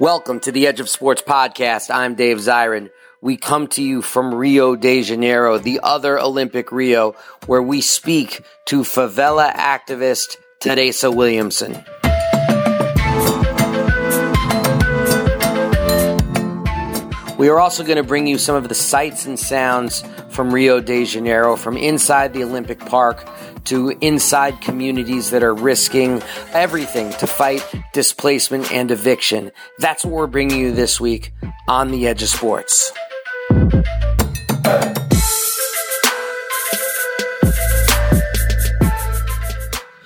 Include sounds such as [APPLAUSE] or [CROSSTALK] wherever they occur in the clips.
Welcome to the Edge of Sports podcast. I'm Dave Zirin. We come to you from Rio de Janeiro, the other Olympic Rio, where we speak to favela activist Theresa Williamson. We are also going to bring you some of the sights and sounds from Rio de Janeiro, from inside the Olympic Park to inside communities that are risking everything to fight displacement and eviction. That's what we're bringing you this week on the Edge of Sports.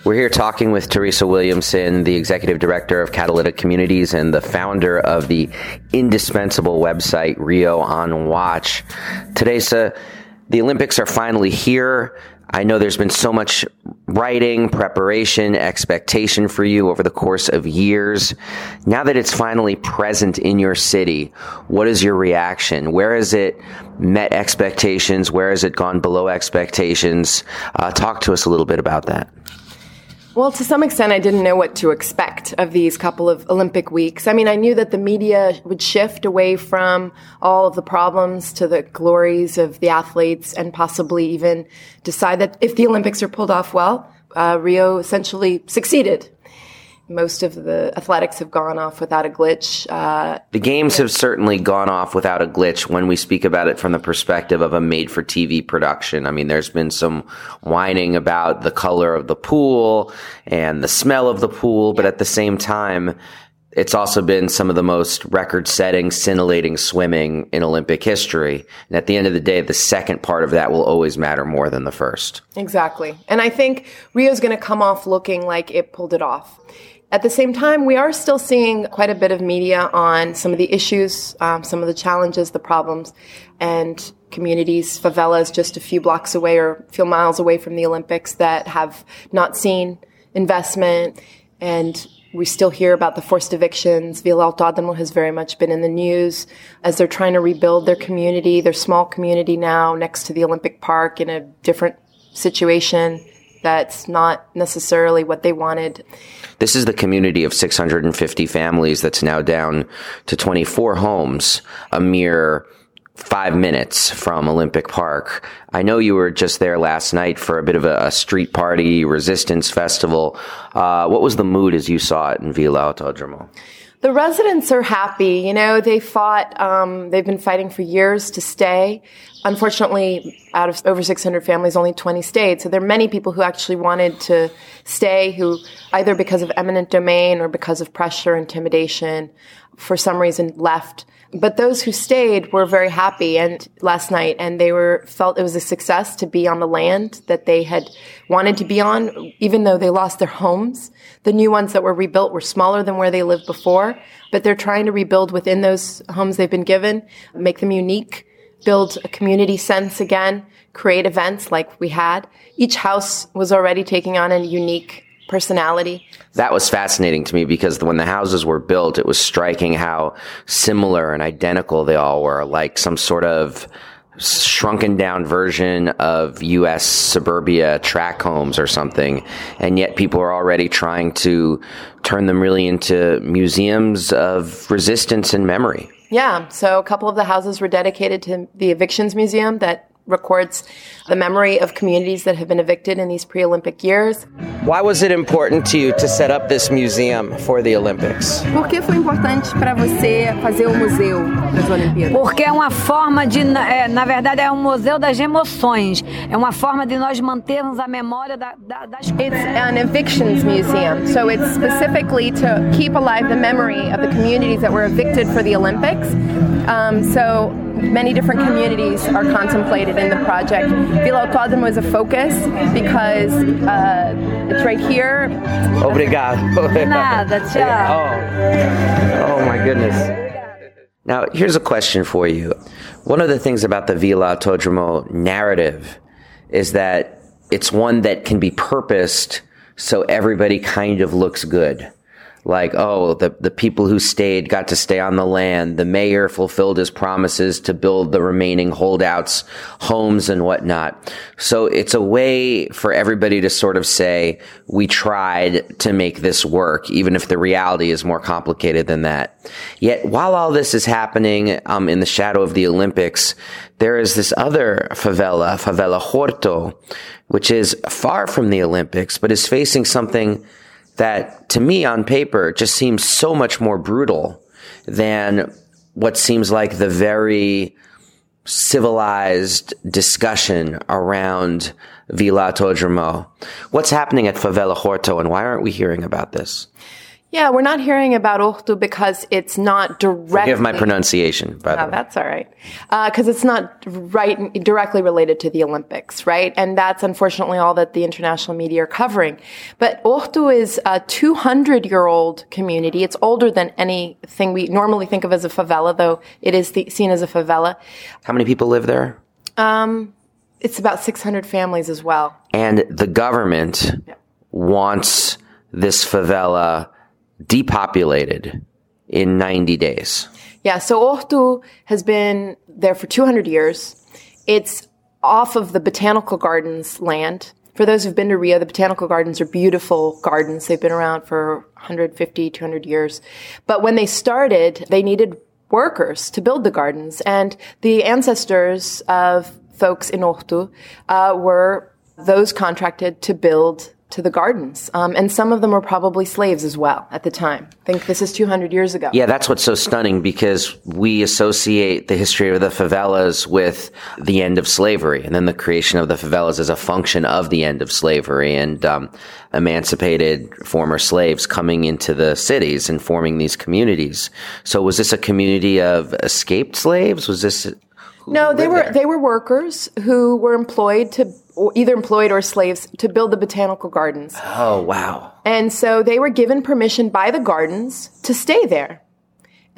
We're here talking with Theresa Williamson, the executive director of Catalytic Communities and the founder of the indispensable website Rio on Watch. Theresa, the Olympics are finally here. I know there's been so much writing, preparation, expectation for you over the course of years. Now that it's finally present in your city, what is your reaction? Where has it met expectations? Where has it gone below expectations? Uh, talk to us a little bit about that. Well, to some extent, I didn't know what to expect of these couple of Olympic weeks. I mean, I knew that the media would shift away from all of the problems to the glories of the athletes and possibly even decide that if the Olympics are pulled off well, uh, Rio essentially succeeded most of the athletics have gone off without a glitch. Uh, the games have certainly gone off without a glitch when we speak about it from the perspective of a made for TV production. I mean, there's been some whining about the color of the pool and the smell of the pool, but at the same time, it's also been some of the most record setting, scintillating swimming in Olympic history. And at the end of the day, the second part of that will always matter more than the first. Exactly. And I think Rio's going to come off looking like it pulled it off. At the same time, we are still seeing quite a bit of media on some of the issues, um, some of the challenges, the problems, and communities, favelas just a few blocks away or a few miles away from the Olympics that have not seen investment. And we still hear about the forced evictions. Vila Autódromo has very much been in the news as they're trying to rebuild their community, their small community now next to the Olympic Park in a different situation that's not necessarily what they wanted. This is the community of 650 families that's now down to 24 homes, a mere five minutes from Olympic Park. I know you were just there last night for a bit of a, street party, resistance festival. Uh, what was the mood as you saw it in Vila Autódromo? The residents are happy. You know, they fought, um, they've been fighting for years to stay. Unfortunately, out of over 600 families, only 20 stayed. So there are many people who actually wanted to stay who either because of eminent domain or because of pressure, intimidation, for some reason left. But those who stayed were very happy and last night and they were felt it was a success to be on the land that they had wanted to be on, even though they lost their homes. The new ones that were rebuilt were smaller than where they lived before, but they're trying to rebuild within those homes they've been given, make them unique, build a community sense again, create events like we had. Each house was already taking on a unique personality. That was fascinating to me because when the houses were built, it was striking how similar and identical they all were, like some sort of shrunken down version of US suburbia track homes or something. And yet people are already trying to turn them really into museums of resistance and memory. Yeah. So a couple of the houses were dedicated to the Evictions Museum that records the memory of communities that have been evicted in these pre Olympic years. Why was it important to you to set up this museum for the Olympics? Por que foi importante para você fazer o museu das Olimpíadas? Porque é uma forma de, é, na verdade, é um museu das emoções. É uma forma de nós mantermos a memória da, da, das It's an evictions museum, so it's specifically to keep alive the memory of the communities that were evicted for the Olympics. Um, so many different communities are contemplated in the project. Vila Autódromo is a focus because uh, it's right here. Obrigado. [LAUGHS] Nada, tchau. Oh. oh my goodness. Now, here's a question for you. One of the things about the Vila Autódromo narrative is that it's one that can be purposed so everybody kind of looks good. Like, oh, the, the people who stayed got to stay on the land. The mayor fulfilled his promises to build the remaining holdouts homes and whatnot. So it's a way for everybody to sort of say, we tried to make this work, even if the reality is more complicated than that. Yet while all this is happening, um, in the shadow of the Olympics, there is this other favela, favela Horto, which is far from the Olympics, but is facing something that to me on paper just seems so much more brutal than what seems like the very civilized discussion around Vila Autódromo. What's happening at Favela Horto and why aren't we hearing about this? Yeah, we're not hearing about Horto because it's not directly. Give my pronunciation, by the Oh, way. that's all right. Because it's not right directly related to the Olympics, right? And that's unfortunately all that the international media are covering. But Horto is a 200 year old community. It's older than anything we normally think of as a favela, though it is the, seen as a favela. How many people live there? Um, it's about 600 families as well. And the government wants this favela depopulated in 90 days. Yeah, so Horto has been there for 200 years. It's off of the Botanical Gardens land. For those who've been to Rio, the Botanical Gardens are beautiful gardens. They've been around for 150, 200 years. But when they started, they needed workers to build the gardens. And the ancestors of folks in Horto uh, were those contracted to build to the gardens. Um, and some of them were probably slaves as well at the time. I think this is 200 years ago. Yeah, that's what's so stunning because we associate the history of the favelas with the end of slavery and then the creation of the favelas as a function of the end of slavery and um, emancipated former slaves coming into the cities and forming these communities. So was this a community of escaped slaves? Was this No, they were there? they were workers who were employed to either employed or slaves to build the botanical gardens. Oh, wow. And so they were given permission by the gardens to stay there.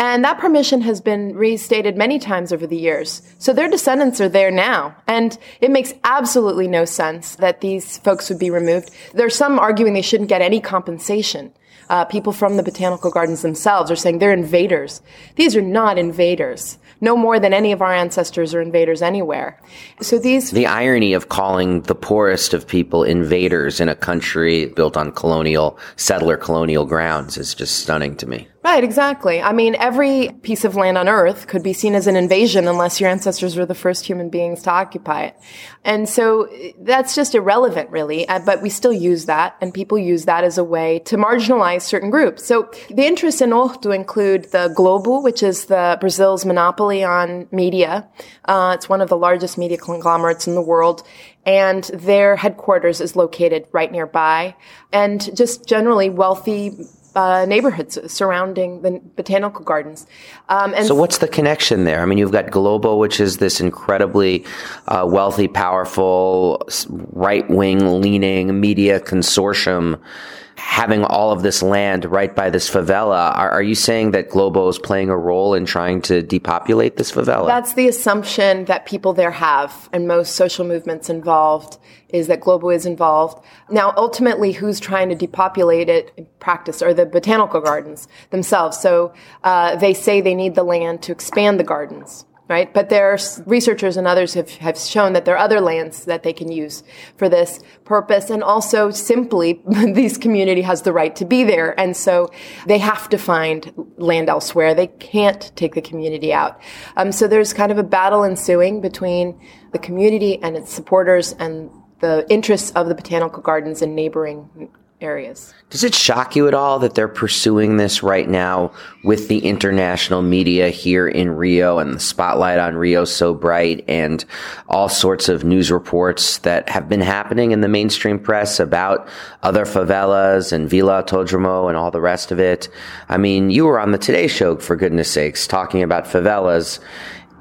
And that permission has been restated many times over the years. So their descendants are there now. And it makes absolutely no sense that these folks would be removed. There's some arguing they shouldn't get any compensation. Uh, people from the botanical gardens themselves are saying they're invaders. These are not invaders. No more than any of our ancestors or invaders anywhere. So these The irony of calling the poorest of people invaders in a country built on colonial, settler colonial grounds is just stunning to me. Right, exactly. I mean, every piece of land on Earth could be seen as an invasion unless your ancestors were the first human beings to occupy it. And so that's just irrelevant, really. Uh, But we still use that, and people use that as a way to marginalize certain groups. So the interests in Horto include the Globo, which is the Brazil's monopoly on media. Uh, it's one of the largest media conglomerates in the world. And their headquarters is located right nearby. And just generally wealthy uh, neighborhoods surrounding the botanical gardens. Um, and So what's the connection there? I mean, you've got Globo, which is this incredibly uh, wealthy, powerful, right wing leaning media consortium having all of this land right by this favela. Are, are you saying that Globo is playing a role in trying to depopulate this favela? that's the assumption that people there have, and most social movements involved is that Globo is involved. Now, ultimately, who's trying to depopulate it in practice are the botanical gardens themselves. So uh, they say they need the land to expand the gardens. Right, but there's researchers and others have, have shown that there are other lands that they can use for this purpose, and also simply [LAUGHS] this community has the right to be there, and so they have to find land elsewhere. They can't take the community out. Um, so there's kind of a battle ensuing between the community and its supporters and the interests of the botanical gardens and neighboring areas. Does it shock you at all that they're pursuing this right now with the international media here in Rio and the spotlight on Rio so bright and all sorts of news reports that have been happening in the mainstream press about other favelas and Vila Autódromo and all the rest of it? I mean, you were on the Today Show, for goodness sakes, talking about favelas.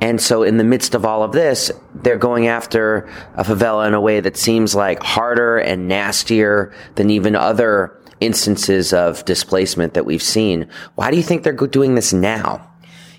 And so in the midst of all of this, they're going after a favela in a way that seems like harder and nastier than even other instances of displacement that we've seen. Why do you think they're doing this now?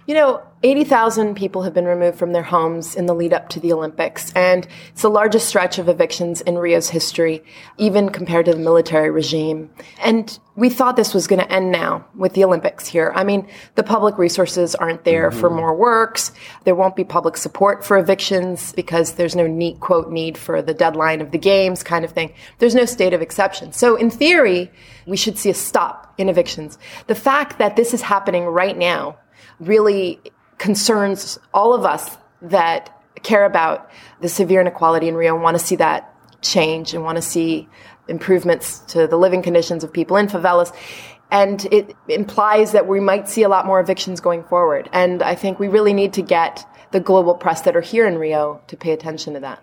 You know, 80,000 people have been removed from their homes in the lead up to the Olympics, and it's the largest stretch of evictions in Rio's history, even compared to the military regime. And we thought this was going to end now with the Olympics here. I mean, the public resources aren't there mm-hmm. for more works. There won't be public support for evictions because there's no neat quote need for the deadline of the games kind of thing. There's no state of exception. So in theory, we should see a stop in evictions. The fact that this is happening right now really concerns all of us that care about the severe inequality in Rio and want to see that change and want to see improvements to the living conditions of people in favelas. And it implies that we might see a lot more evictions going forward. And I think we really need to get the global press that are here in Rio to pay attention to that.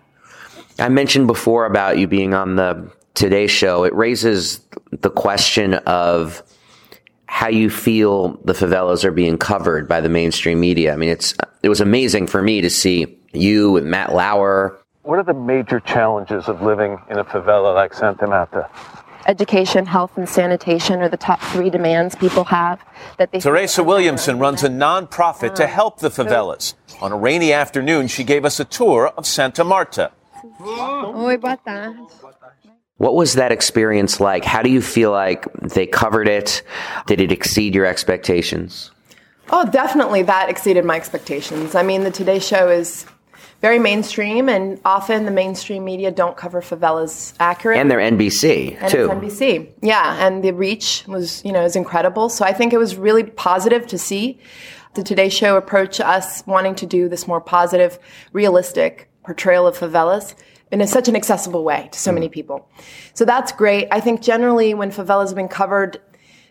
I mentioned before about you being on the Today Show. It raises the question of how you feel the favelas are being covered by the mainstream media. I mean, it's it was amazing for me to see you with Matt Lauer. What are the major challenges of living in a favela like Santa Marta? Education, health, and sanitation are the top three demands people have. That they. Theresa Williamson runs a nonprofit to help the favelas. On a rainy afternoon, she gave us a tour of Santa Marta. Oi, boa tarde. What was that experience like? How do you feel like they covered it? Did it exceed your expectations? Oh, definitely that exceeded my expectations. I mean, the Today Show is very mainstream, and often the mainstream media don't cover favelas accurately. And they're NBC and too. It's NBC, yeah, and the reach was, you know, is incredible. So I think it was really positive to see the Today Show approach us wanting to do this more positive, realistic portrayal of favelas in a, such an accessible way to so mm. many people. So that's great. I think generally when favelas have been covered,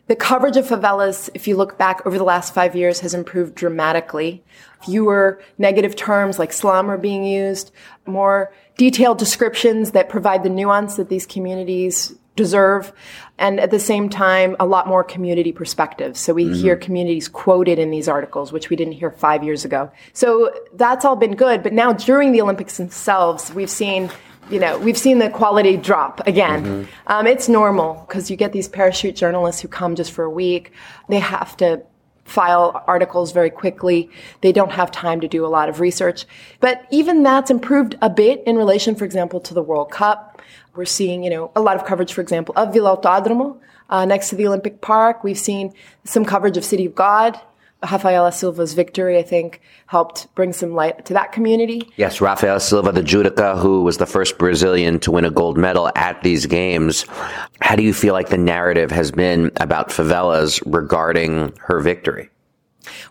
the coverage of favelas, if you look back over the last five years, has improved dramatically. Fewer negative terms like slum are being used, more detailed descriptions that provide the nuance that these communities deserve. And at the same time, a lot more community perspective. So we mm-hmm. hear communities quoted in these articles, which we didn't hear five years ago. So that's all been good. But now during the Olympics themselves, we've seen you know, we've seen the quality drop again. Mm-hmm. Um, it's normal because you get these parachute journalists who come just for a week. They have to file articles very quickly. They don't have time to do a lot of research. But even that's improved a bit in relation, for example, to the World Cup. We're seeing, you know, a lot of coverage, for example, of Vila Autódromo uh, next to the Olympic Park. We've seen some coverage of City of God. Rafaela Silva's victory, I think, helped bring some light to that community. Yes, Rafaela Silva, the judoka who was the first Brazilian to win a gold medal at these games. How do you feel like the narrative has been about favelas regarding her victory?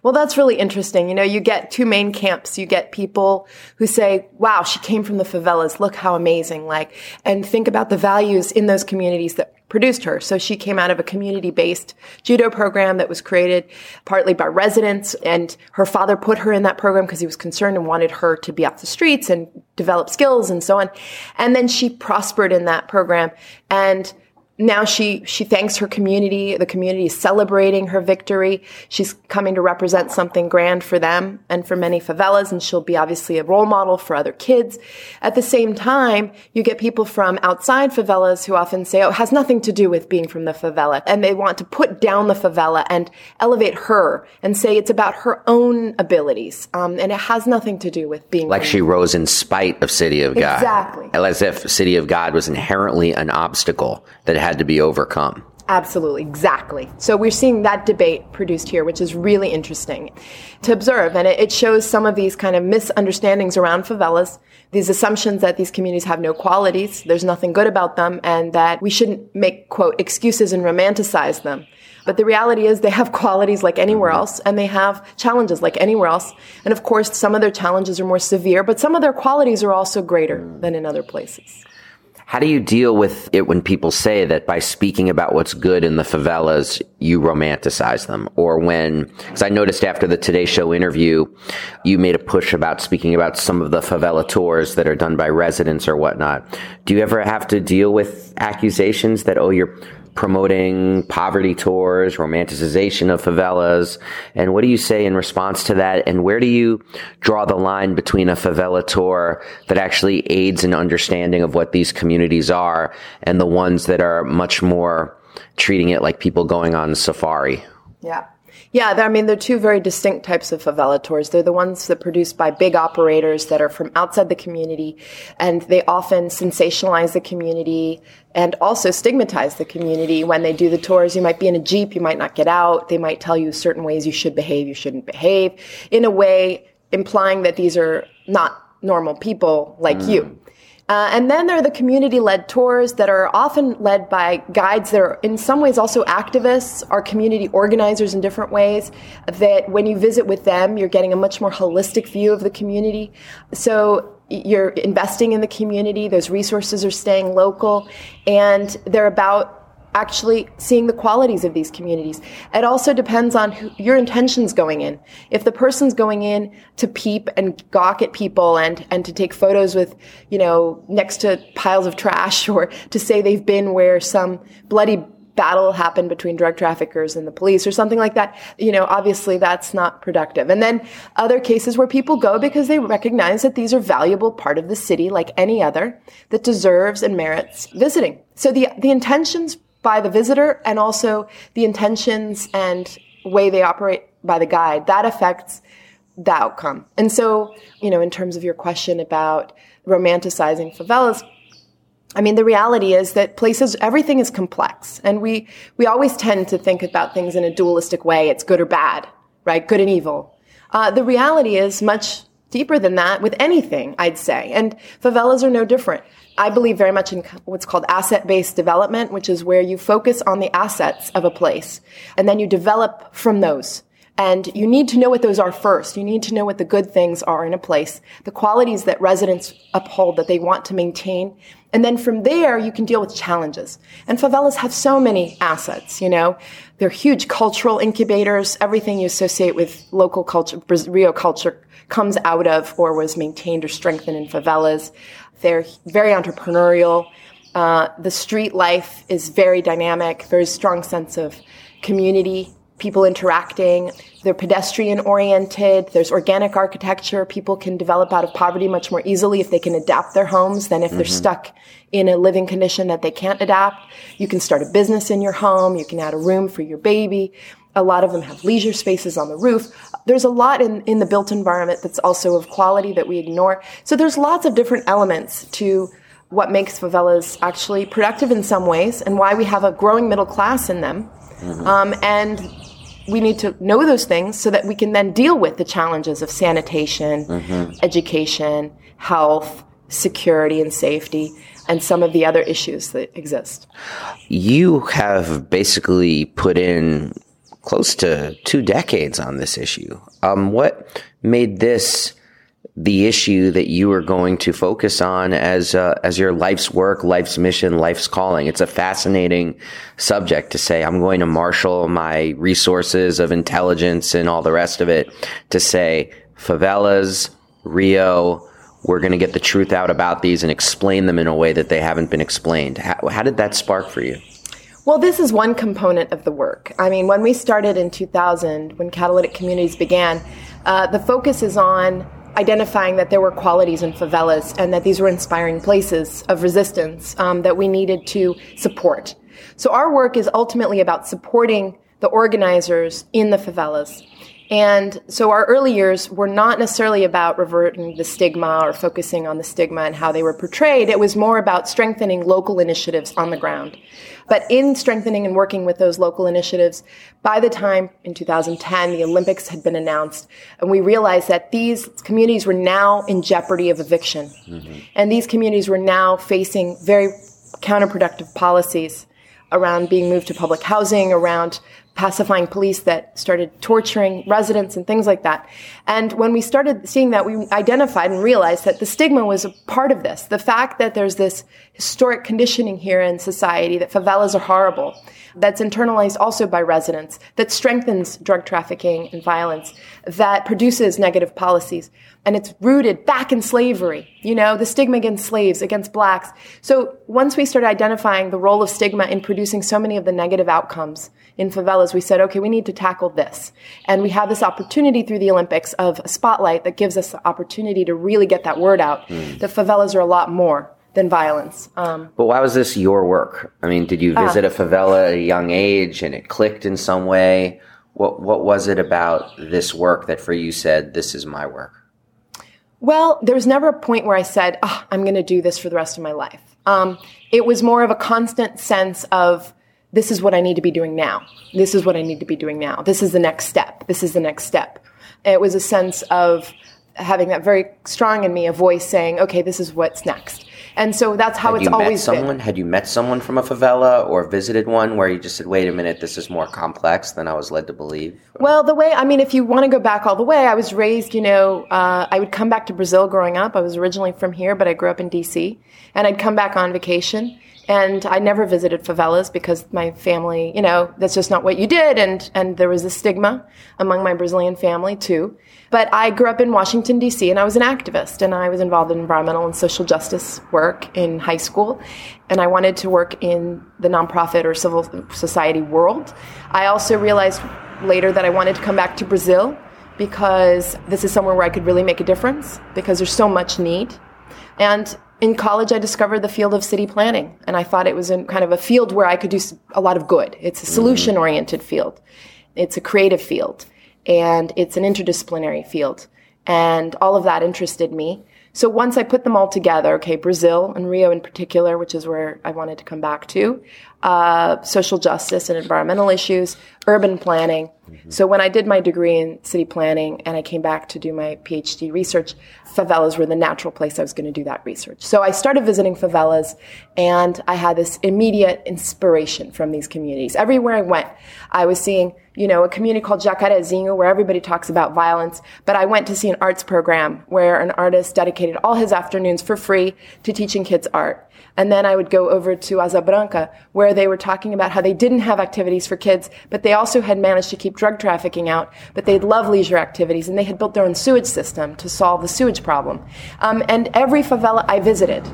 Well, that's really interesting. You know, you get two main camps. You get people who say, wow, she came from the favelas. Look how amazing. Like, and think about the values in those communities that produced her. So she came out of a community based judo program that was created partly by residents. And her father put her in that program because he was concerned and wanted her to be off the streets and develop skills and so on. And then she prospered in that program. And now she she thanks her community. The community is celebrating her victory. She's coming to represent something grand for them and for many favelas and she'll be obviously a role model for other kids. At the same time you get people from outside favelas who often say oh it has nothing to do with being from the favela and they want to put down the favela and elevate her and say it's about her own abilities um, and it has nothing to do with being like she rose in spite of city of god. Exactly. As if city of god was inherently an obstacle that had to be overcome. Absolutely, exactly. So we're seeing that debate produced here, which is really interesting to observe. And it, shows some of these kind of misunderstandings around favelas, these assumptions that these communities have no qualities, there's nothing good about them, and that we shouldn't make, quote, excuses and romanticize them. But the reality is they have [LAUGHS] qualities like anywhere mm-hmm. else, and they have challenges like anywhere else. And of course, some of their challenges are more severe, but some of their qualities are also greater mm. than in other places. How do you deal with it when people say that by speaking about what's good in the favelas, you romanticize them? Or when, because I noticed after the Today Show interview, you made a push about speaking about some of the favela tours that are done by residents or whatnot. Do you ever have to deal with accusations that, oh, you're promoting poverty tours, romanticization of favelas. And what do you say in response to that? And where do you draw the line between a favela tour that actually aids in understanding of what these communities are and the ones that are much more treating it like people going on safari? Yeah. Yeah, I mean, they're two very distinct types of favela tours. They're the ones that are produced by big operators that are from outside the community, and they often sensationalize the community and also stigmatize the community when they do the tours. You might be in a Jeep, you might not get out. They might tell you certain ways you should behave, you shouldn't behave, in a way implying that these are not normal people like mm. you. Uh, and then there are the community led tours that are often led by guides that are in some ways also activists or community organizers in different ways. That when you visit with them, you're getting a much more holistic view of the community. So you're investing in the community, those resources are staying local, and they're about actually seeing the qualities of these communities. It also depends on who, your intentions going in. If the person's going in to peep and gawk at people and, and to take photos with, you know, next to piles of trash [LAUGHS] or to say they've been where some bloody battle happened between drug traffickers and the police or something like that, you know, obviously that's not productive. And then other cases where people go because they recognize that these are valuable part of the city like any other that deserves and merits visiting. So the, the intentions by the visitor and also the intentions and way they operate by the guide. That affects the outcome. And so, you know, in terms of your question about romanticizing favelas, I mean, the reality is that places, everything is complex. And we, we always tend to think about things in a dualistic way. It's good or bad, right? Good and evil. Uh, the reality is much deeper than that with anything, I'd say. And favelas are no different. I believe very much in what's called asset based development, which is where you focus on the assets of a place and then you develop from those. And you need to know what those are first. You need to know what the good things are in a place, the qualities that residents uphold that they want to maintain. And then from there, you can deal with challenges. And favelas have so many assets, you know. They're huge cultural incubators. Everything you associate with local culture, Rio culture comes out of or was maintained or strengthened in favelas. They're very entrepreneurial. Uh, the street life is very dynamic, very strong sense of community, people interacting. They're pedestrian oriented. There's organic architecture. People can develop out of poverty much more easily if they can adapt their homes than if mm-hmm. they're stuck in a living condition that they can't adapt. You can start a business in your home. You can add a room for your baby. A lot of them have leisure spaces on the roof. There's a lot in, in the built environment that's also of quality that we ignore. So there's lots of different elements to what makes favelas actually productive in some ways and why we have a growing middle class in them. Mm-hmm. Um, and we need to know those things so that we can then deal with the challenges of sanitation, mm-hmm. education, health, security, and safety, and some of the other issues that exist. You have basically put in close to two decades on this issue. Um, what made this the issue that you are going to focus on as uh, as your life's work, life's mission, life's calling? It's a fascinating subject to say. I'm going to marshal my resources of intelligence and all the rest of it to say favelas, Rio. We're going to get the truth out about these and explain them in a way that they haven't been explained. How, how did that spark for you? Well, this is one component of the work. I mean, when we started in 2000, when catalytic communities began, uh, the focus is on identifying that there were qualities in favelas and that these were inspiring places of resistance um, that we needed to support. So our work is ultimately about supporting the organizers in the favelas and so our early years were not necessarily about reverting the stigma or focusing on the stigma and how they were portrayed. It was more about strengthening local initiatives on the ground. But in strengthening and working with those local initiatives, by the time in 2010 the Olympics had been announced, and we realized that these communities were now in jeopardy of eviction. Mm-hmm. And these communities were now facing very counterproductive policies around being moved to public housing, around pacifying police that started torturing residents and things like that. And when we started seeing that, we identified and realized that the stigma was a part of this. The fact that there's this historic conditioning here in society that favelas are horrible, that's internalized also by residents, that strengthens drug trafficking and violence, that produces negative policies. And it's rooted back in slavery, you know, the stigma against slaves, against blacks. So once we started identifying the role of stigma in producing so many of the negative outcomes in favelas, we said, okay, we need to tackle this. And we have this opportunity through the Olympics of a spotlight that gives us the opportunity to really get that word out. Mm. The favelas are a lot more than violence. Um, but why was this your work? I mean, did you ah. visit uh, a favela at a young age and it clicked in some way? What what was it about this work that for you said this is my work? Well, there was never a point where I said, oh, I'm going to do this for the rest of my life. Um, it was more of a constant sense of this is what I need to be doing now. This is what I need to be doing now. This is the next step. This is the next step. It was a sense of having that very strong in me, a voice saying, okay, this is what's next. And so that's how Had it's you met always someone? been. Had you met someone from a favela or visited one where you just said, "Wait a minute, this is more complex than I was led to believe"? Well, the way, I mean, if you want to go back all the way, I was raised, you know, uh, I would come back to Brazil growing up. I was originally from here, but I grew up in DC. And I'd come back on vacation. And I never visited favelas because my family, you know, that's just not what you did. And, and there was a stigma among my Brazilian family too. But I grew up in Washington, D.C., and I was an activist, and I was involved in environmental and social justice work in high school. And I wanted to work in the nonprofit or civil society world. I also realized later that I wanted to come back to Brazil because this is somewhere where I could really make a difference because there's so much need. And in college, I discovered the field of city planning, and I thought it was in kind of a field where I could do a lot of good. It's a solution oriented field, it's a creative field, and it's an interdisciplinary field. And all of that interested me. So once I put them all together, okay, Brazil and Rio in particular, which is where I wanted to come back to, uh, social justice and environmental issues, urban planning. Mm-hmm. So when I did my degree in city planning and I came back to do my PhD research, favelas were the natural place I was going to do that research. So I started visiting favelas and I had this immediate inspiration from these communities. Everywhere I went, I was seeing, you know, a community called Jacarezinho where everybody talks about violence, but I went to see an arts program where an artist dedicated all his afternoons for free to teaching kids art. And then I would go over to Asa Branca, where they were talking about how they didn't have activities for kids, but they also had managed to keep drug trafficking out, but they'd love leisure activities, and they had built their own sewage system to solve the sewage problem. Um, and every favela I visited,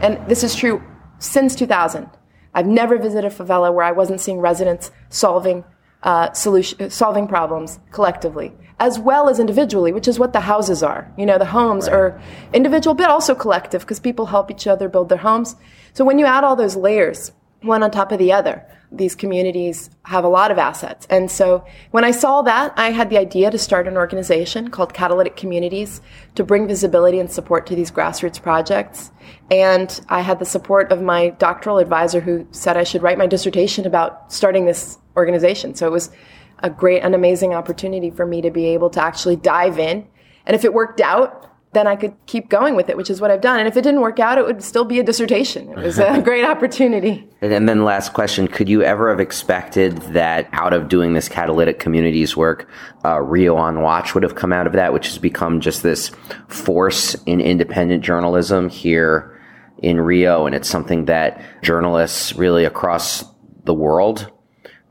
and this is true since 2000, I've never visited a favela where I wasn't seeing residents solving uh, solution, solving problems collectively, as well as individually, which is what the houses are. You know, the homes are individual, but also collective, because people help each other build their homes. So when you add all those layers, one on top of the other, these communities have a lot of assets. And so when I saw that, I had the idea to start an organization called Catalytic Communities to bring visibility and support to these grassroots projects. And I had the support of my doctoral advisor who said I should write my dissertation about starting this organization. So it was a great and amazing opportunity for me to be able to actually dive in. And if it worked out, then I could keep going with it, which is what I've done. And if it didn't work out, it would still be a dissertation. It was a [LAUGHS] great opportunity. And then last question, could you ever have expected that out of doing this catalytic communities work, uh, Rio on Watch would have come out of that, which has become just this force in independent journalism here in Rio. And it's something that journalists really across the world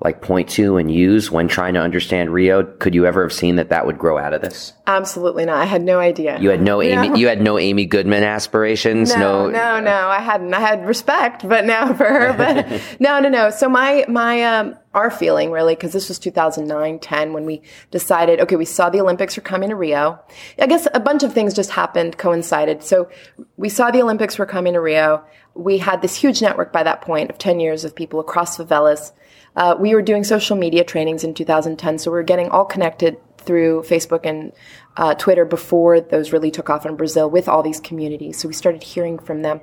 like point to and use when trying to understand Rio. Could you ever have seen that that would grow out of this? Absolutely not. I had no idea. You had no Amy, you had no Amy Goodman aspirations. No, no, no. I hadn't. I had respect, but now for her. But [LAUGHS] no, no, no. So my my um, our feeling really, because this was 2009, 10, when we decided, okay, we saw the Olympics were coming to Rio. I guess a bunch of things just happened, coincided. So we saw the Olympics were coming to Rio. We had this huge network by that point of 10 years of people across favelas. Uh, we were doing social media trainings in 2010, so we were getting all connected through Facebook and uh, Twitter before those really took off in Brazil with all these communities. So we started hearing from them.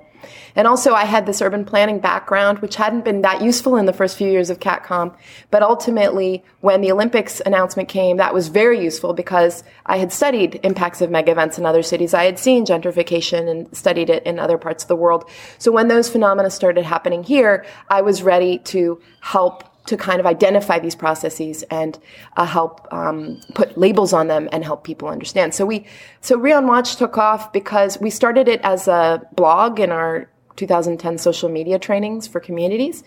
And also, I had this urban planning background, which hadn't been that useful in the first few years of CatCom. But ultimately, when the Olympics announcement came, that was very useful because I had studied impacts of mega events in other cities. I had seen gentrification and studied it in other parts of the world. So when those phenomena started happening here, I was ready to help to kind of identify these processes and uh, help um, put labels on them and help people understand. So we, so Rio on Watch took off because we started it as a blog in our 2010 social media trainings for communities,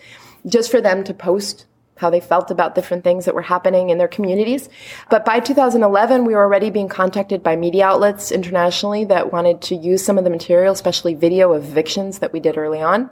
just for them to post how they felt about different things that were happening in their communities. But by 2011, we were already being contacted by media outlets internationally that wanted to use some of the material, especially video evictions that we did early on.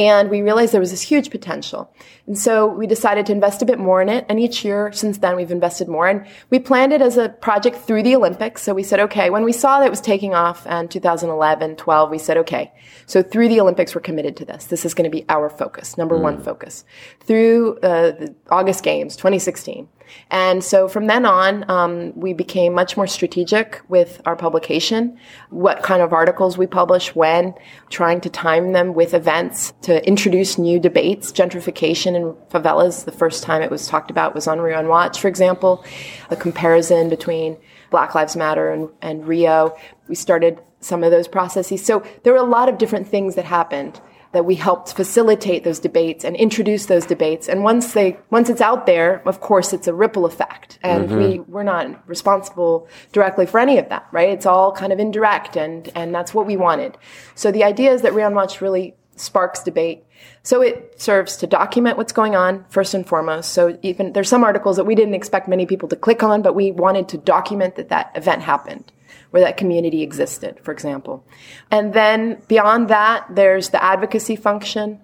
And we realized there was this huge potential. And so we decided to invest a bit more in it. And each year since then, we've invested more. And we planned it as a project through the Olympics. So we said, okay, when we saw that it was taking off in 2011, 12, we said, okay, so through the Olympics, we're committed to this. This is going to be our focus, number one focus. Through uh, the August Games, 2016. And so from then on, um, we became much more strategic with our publication, what kind of articles we publish, when, trying to time them with events to introduce new debates. Gentrification in favelas, the first time it was talked about was on Rio on Watch, for example. The comparison between Black Lives Matter and, and Rio. We started some of those processes. So there were a lot of different things that happened that we helped facilitate those debates and introduce those debates. And once they, once it's out there, of course, it's a ripple effect. And mm-hmm. we, we're not responsible directly for any of that, right? It's all kind of indirect and, and that's what we wanted. So the idea is that Rio on Watch really sparks debate. So it serves to document what's going on first and foremost. So even there's some articles that we didn't expect many people to click on, but we wanted to document that that event happened where that community existed, for example. And then beyond that, there's the advocacy function.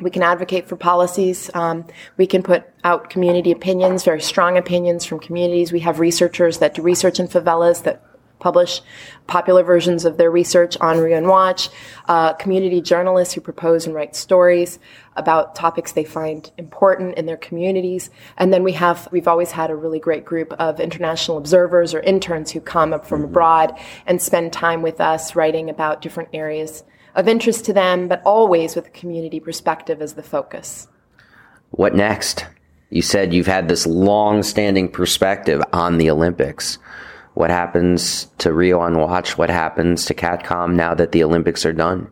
We can advocate for policies. Um, we can put out community opinions, very strong opinions from communities. We have researchers that do research in favelas that publish popular versions of their research on Rio on Watch, uh, community journalists who propose and write stories about topics they find important in their communities. And then we have, we've always had a really great group of international observers or interns who come up from mm-hmm. abroad and spend time with us writing about different areas of interest to them, but always with a community perspective as the focus. What next? You said you've had this long standing perspective on the Olympics. What happens to Rio on Watch? What happens to CATCOM now that the Olympics are done?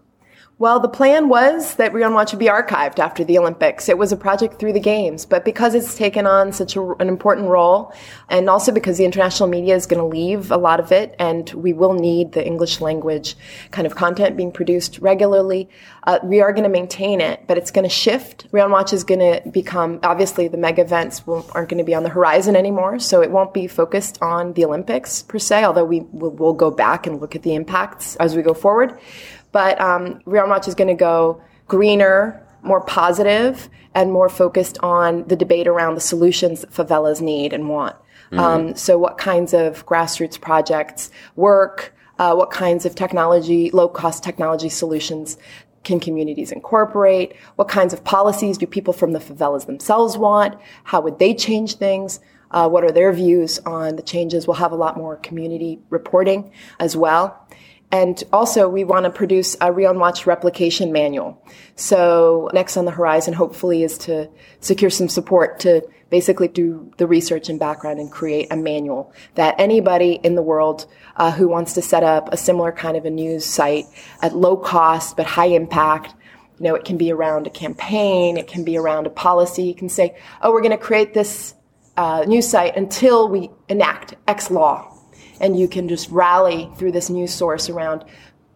Well, the plan was that Rio Watch would be archived after the Olympics. It was a project through the Games, but because it's taken on such a, an important role, and also because the international media is going to leave a lot of it, and we will need the English language kind of content being produced regularly, uh, we are going to maintain it, but it's going to shift. Rio Watch is going to become, obviously, the mega events will, aren't going to be on the horizon anymore, so it won't be focused on the Olympics per se, although we will we'll go back and look at the impacts as we go forward. But um, on Watch is going to go greener, more positive, and more focused on the debate around the solutions that favelas need and want. Mm-hmm. Um, so, what kinds of grassroots projects work? Uh, what kinds of technology, low cost technology solutions can communities incorporate? What kinds of policies do people from the favelas themselves want? How would they change things? Uh, what are their views on the changes? We'll have a lot more community reporting as well. And also, we want to produce a Rio on Watch replication manual. So, next on the horizon, hopefully, is to secure some support to basically do the research and background and create a manual that anybody in the world uh, who wants to set up a similar kind of a news site at low cost but high impact you know, it can be around a campaign, it can be around a policy. You can say, oh, we're going to create this uh, news site until we enact X law and you can just rally through this news source around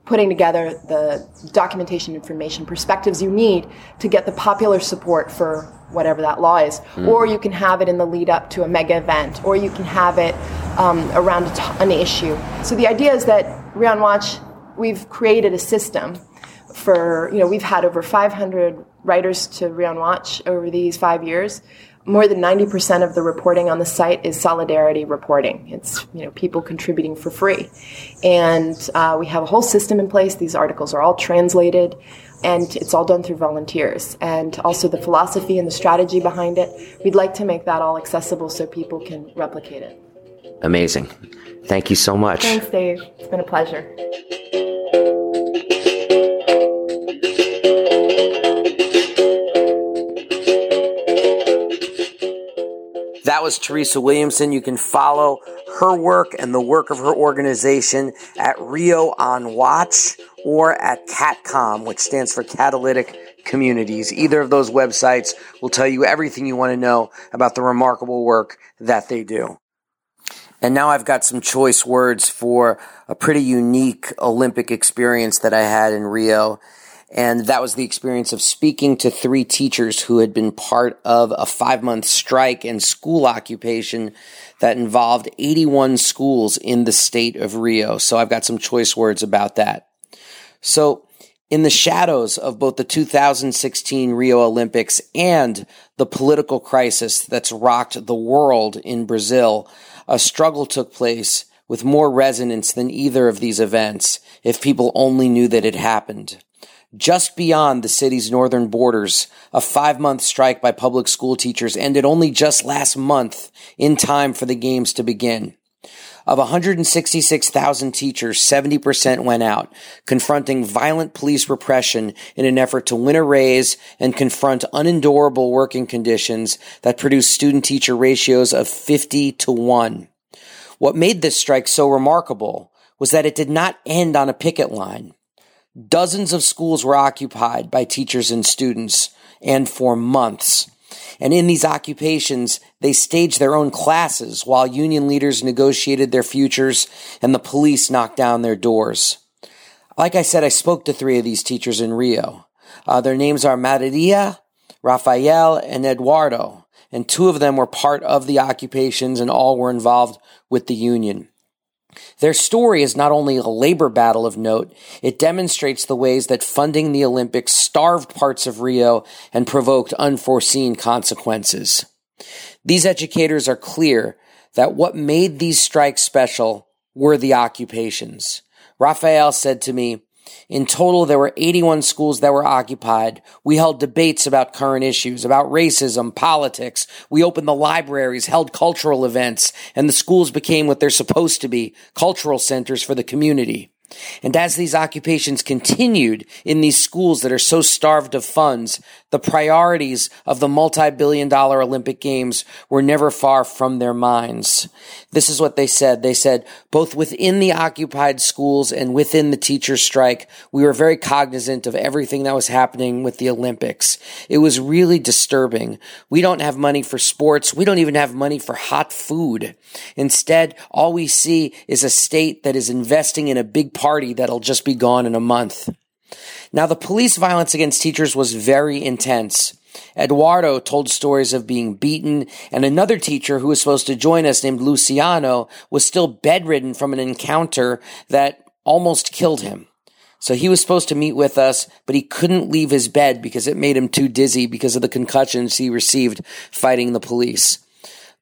putting together the documentation information perspectives you need to get the popular support for whatever that law is. Mm. or you can have it in the lead up to a mega event or you can have it um, around an issue. So the idea is that Rio on Watch we've created a system for you know we've had over 500 writers to Rio on Watch over these five years more than 90% of the reporting on the site is solidarity reporting. It's you know people contributing for free, and uh, we have a whole system in place. These articles are all translated, and it's all done through volunteers. And also the philosophy and the strategy behind it. We'd like to make that all accessible so people can replicate it. Amazing. Thank you so much. Thanks, Dave. It's been a pleasure. That was Theresa Williamson. You can follow her work and the work of her organization at Rio on Watch or at CATCOM, which stands for Catalytic Communities. Either of those websites will tell you everything you want to know about the remarkable work that they do. And now I've got some choice words for a pretty unique Olympic experience that I had in Rio. And that was the experience of speaking to three teachers who had been part of a five month strike and school occupation that involved 81 schools in the state of Rio. So I've got some choice words about that. So in the shadows of both the 2016 Rio Olympics and the political crisis that's rocked the world in Brazil, a struggle took place with more resonance than either of these events if people only knew that it happened. Just beyond the city's northern borders, a five month strike by public school teachers ended only just last month in time for the games to begin. Of 166,000 teachers, 70% went out, confronting violent police repression in an effort to win a raise and confront unendurable working conditions that produce student teacher ratios of 50 to 1. What made this strike so remarkable was that it did not end on a picket line. Dozens of schools were occupied by teachers and students, and for months. And in these occupations, they staged their own classes while union leaders negotiated their futures and the police knocked down their doors. Like I said, I spoke to three of these teachers in Rio. Uh, their names are Maria, Rafael, and Eduardo, and two of them were part of the occupations and all were involved with the union. Their story is not only a labor battle of note, it demonstrates the ways that funding the Olympics starved parts of Rio and provoked unforeseen consequences. These educators are clear that what made these strikes special were the occupations. Raphael said to me, in total, there were 81 schools that were occupied. We held debates about current issues, about racism, politics. We opened the libraries, held cultural events, and the schools became what they're supposed to be, cultural centers for the community. And as these occupations continued in these schools that are so starved of funds, the priorities of the multi-billion dollar Olympic Games were never far from their minds. This is what they said. They said, both within the occupied schools and within the teacher strike, we were very cognizant of everything that was happening with the Olympics. It was really disturbing. We don't have money for sports. We don't even have money for hot food. Instead, all we see is a state that is investing in a big party that'll just be gone in a month. Now, the police violence against teachers was very intense. Eduardo told stories of being beaten, and another teacher who was supposed to join us named Luciano was still bedridden from an encounter that almost killed him. So he was supposed to meet with us, but he couldn't leave his bed because it made him too dizzy because of the concussions he received fighting the police.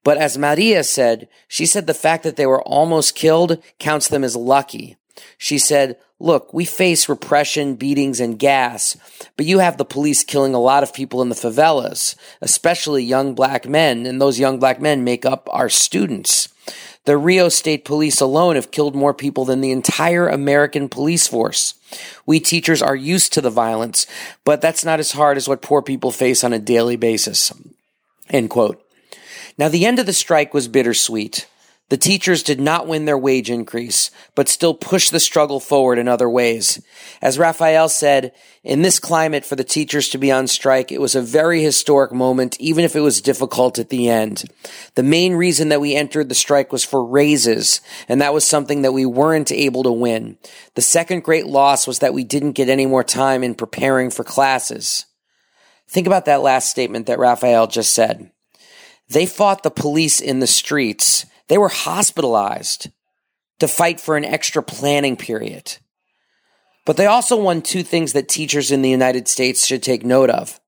But as Maria said, she said the fact that they were almost killed counts them as lucky. She said, look, we face repression, beatings, and gas, but you have the police killing a lot of people in the favelas, especially young black men, and those young black men make up our students. The Rio State Police alone have killed more people than the entire American police force. We teachers are used to the violence, but that's not as hard as what poor people face on a daily basis. End quote. Now, the end of the strike was bittersweet. The teachers did not win their wage increase, but still pushed the struggle forward in other ways. As Raphael said, in this climate for the teachers to be on strike, it was a very historic moment, even if it was difficult at the end. The main reason that we entered the strike was for raises, and that was something that we weren't able to win. The second great loss was that we didn't get any more time in preparing for classes. Think about that last statement that Raphael just said. They fought the police in the streets they were hospitalized to fight for an extra planning period. But they also won two things that teachers in the United States should take note of.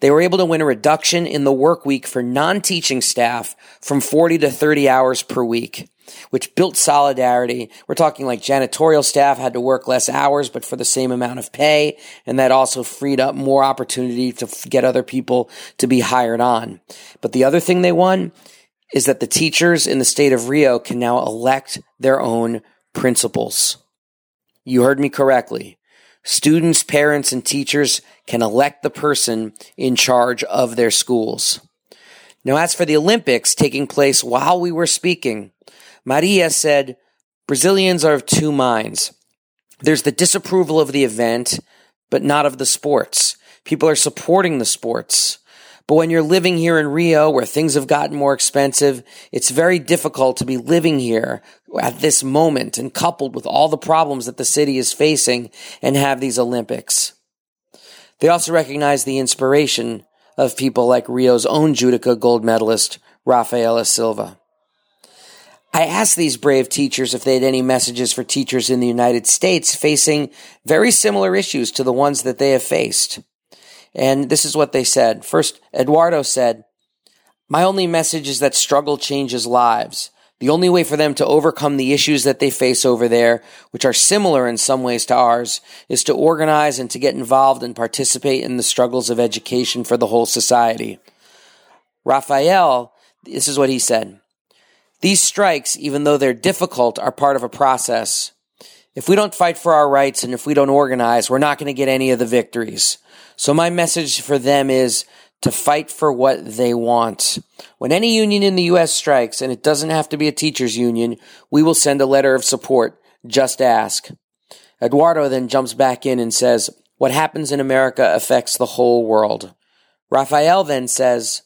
They were able to win a reduction in the work week for non-teaching staff from 40 to 30 hours per week, which built solidarity. We're talking like janitorial staff had to work less hours, but for the same amount of pay. And that also freed up more opportunity to get other people to be hired on. But the other thing they won is that the teachers in the state of Rio can now elect their own principals. You heard me correctly. Students, parents, and teachers can elect the person in charge of their schools. Now, as for the Olympics taking place while we were speaking, Maria said, Brazilians are of two minds. There's the disapproval of the event, but not of the sports. People are supporting the sports. But when you're living here in Rio, where things have gotten more expensive, it's very difficult to be living here at this moment and coupled with all the problems that the city is facing and have these Olympics. They also recognize the inspiration of people like Rio's own Judoka gold medalist, Rafaela Silva. I asked these brave teachers if they had any messages for teachers in the United States facing very similar issues to the ones that they have faced. And this is what they said. First, Eduardo said, My only message is that struggle changes lives. The only way for them to overcome the issues that they face over there, which are similar in some ways to ours, is to organize and to get involved and participate in the struggles of education for the whole society. Raphael, this is what he said. These strikes, even though they're difficult, are part of a process. If we don't fight for our rights and if we don't organize, we're not going to get any of the victories. So my message for them is to fight for what they want. When any union in the U.S. strikes, and it doesn't have to be a teachers union, we will send a letter of support. Just ask. Eduardo then jumps back in and says, what happens in America affects the whole world. Raphael then says,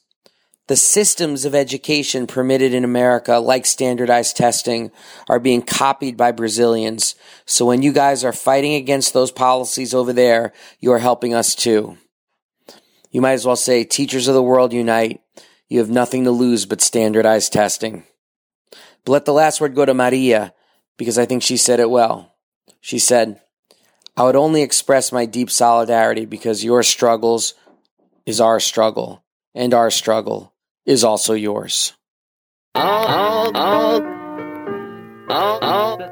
the systems of education permitted in America, like standardized testing, are being copied by Brazilians. So when you guys are fighting against those policies over there, you are helping us too. You might as well say, teachers of the world unite. You have nothing to lose but standardized testing. But let the last word go to Maria, because I think she said it well. She said, I would only express my deep solidarity because your struggles is our struggle, and our struggle is also yours. All, all, all, all, all,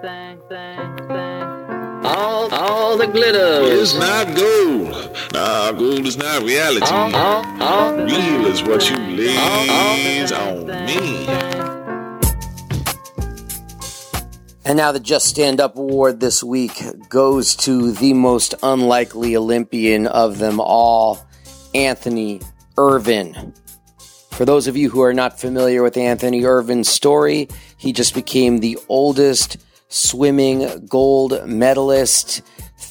all, all the glitter is not gold. Nah, gold is not reality. Real is what you lays on me. And now the Just Stand Up Award this week goes to the most unlikely Olympian of them all, Anthony Ervin. For those of you who are not familiar with Anthony Ervin's story, he just became the oldest swimming gold medalist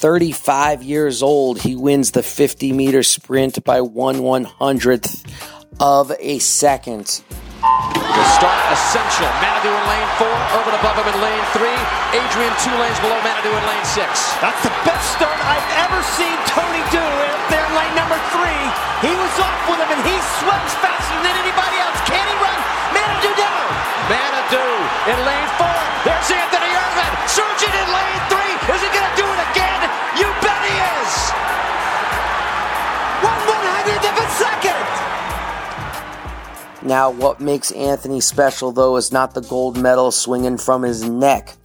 35 years old, he wins the 50 meter sprint by one one hundredth of a second. The start essential. Manaudou in lane four, Ervin above him in lane three, Adrian two lanes below Manaudou in lane six. That's the best start I've ever seen Tony do out there in lane number three. He was off with him and he sweats faster than anybody else. Can he run Manaudou down? Manaudou in lane four. There's Anthony Ervin surging in lane three. Is he going to do it again? You bet he is! One one hundredth of a second! Now, what makes Anthony special, though, is not the gold medal swinging from his neck.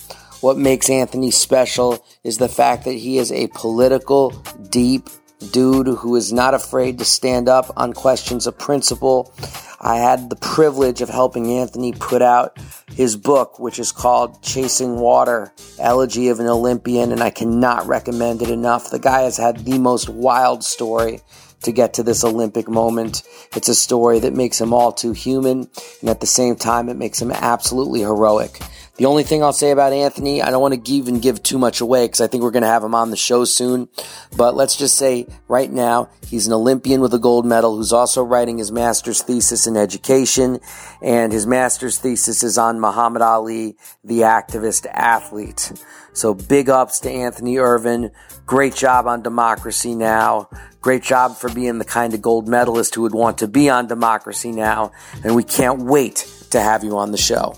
What makes Anthony special is the fact that he is a political, deep dude who is not afraid to stand up on questions of principle I had the privilege of helping Anthony put out his book, which is called Chasing Water Elegy of an Olympian, and I cannot recommend it enough. The guy has had the most wild story to get to this Olympic moment. It's a story that makes him all too human, and at the same time, it makes him absolutely heroic. The only thing I'll say about Anthony, I don't want to even give too much away because I think we're going to have him on the show soon. But let's just say right now, he's an Olympian with a gold medal who's also writing his master's thesis in education. And his master's thesis is on Muhammad Ali, the activist athlete. So big ups to Anthony Ervin. Great job on Democracy Now! Great job for being the kind of gold medalist who would want to be on Democracy Now! And we can't wait to have you on the show.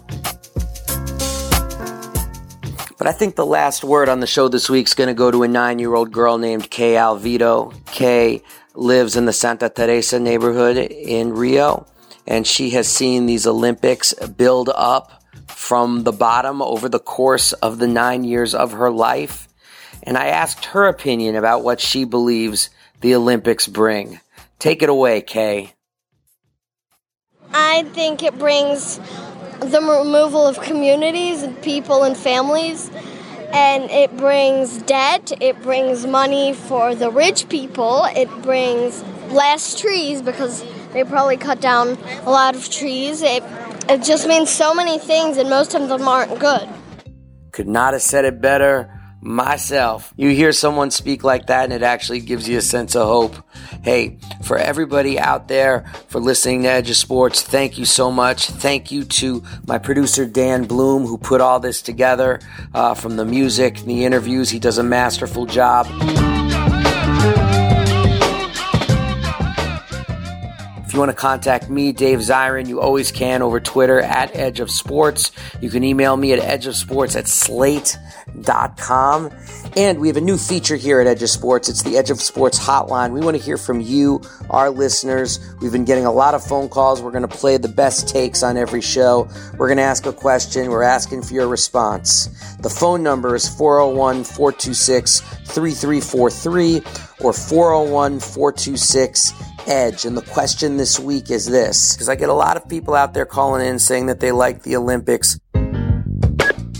But I think the last word on the show this week is going to go to a nine year old girl named Kay Alvito. Kay lives in the Santa Teresa neighborhood in Rio, and she has seen these Olympics build up from the bottom over the course of the nine years of her life. And I asked her opinion about what she believes the Olympics bring. Take it away, Kay. I think it brings the removal of communities and people and families. And it brings debt, it brings money for the rich people, it brings less trees because they probably cut down a lot of trees. It, it just means so many things, and most of them aren't good. Could not have said it better myself. You hear someone speak like that and it actually gives you a sense of hope. Hey, for everybody out there for listening to Edge of Sports, thank you so much. Thank you to my producer Dan Bloom who put all this together uh, from the music, the interviews. He does a masterful job. You want to contact me, Dave Zirin, you always can over Twitter at Edge of Sports. You can email me at edgeofsports at slate.com. And we have a new feature here at Edge of Sports. It's the Edge of Sports hotline. We want to hear from you, our listeners. We've been getting a lot of phone calls. We're going to play the best takes on every show. We're going to ask a question. We're asking for your response. The phone number is 401 426 3343 or 401 426 Edge. And the question this week is this because I get a lot of people out there calling in saying that they like the Olympics.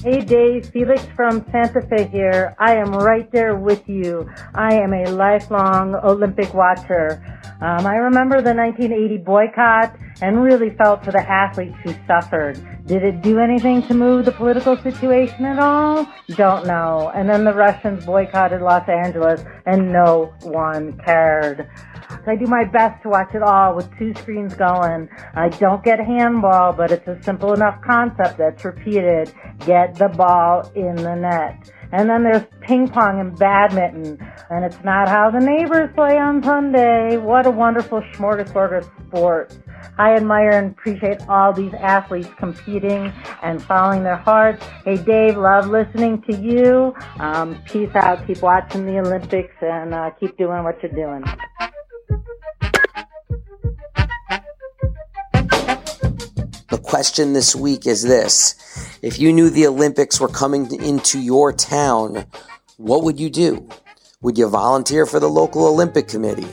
Hey Dave, Felix from Santa Fe here. I am right there with you. I am a lifelong Olympic watcher. Um, I remember the 1980 boycott and really felt for the athletes who suffered. Did it do anything to move the political situation at all? Don't know. And then the Russians boycotted Los Angeles and no one cared. I do my best to watch it all with two screens going. I don't get handball, but it's a simple enough concept that's repeated. Get the ball in the net. And then there's ping pong and badminton. And it's not how the neighbors play on Sunday. What a wonderful smorgasbord of sports. I admire and appreciate all these athletes competing and following their hearts. Hey, Dave, love listening to you. Um, peace out. Keep watching the Olympics and uh, keep doing what you're doing. Question this week is this. If you knew the Olympics were coming into your town, what would you do? Would you volunteer for the local Olympic committee?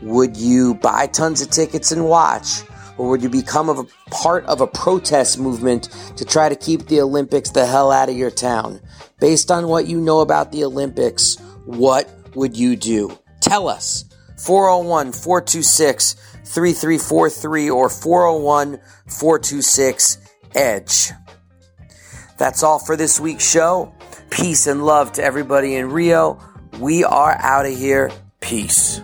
Would you buy tons of tickets and watch? Or would you become a part of a protest movement to try to keep the Olympics the hell out of your town? Based on what you know about the Olympics, what would you do? Tell us. 401 426 3343 or 401 426 EDGE. That's all for this week's show. Peace and love to everybody in Rio. We are out of here. Peace.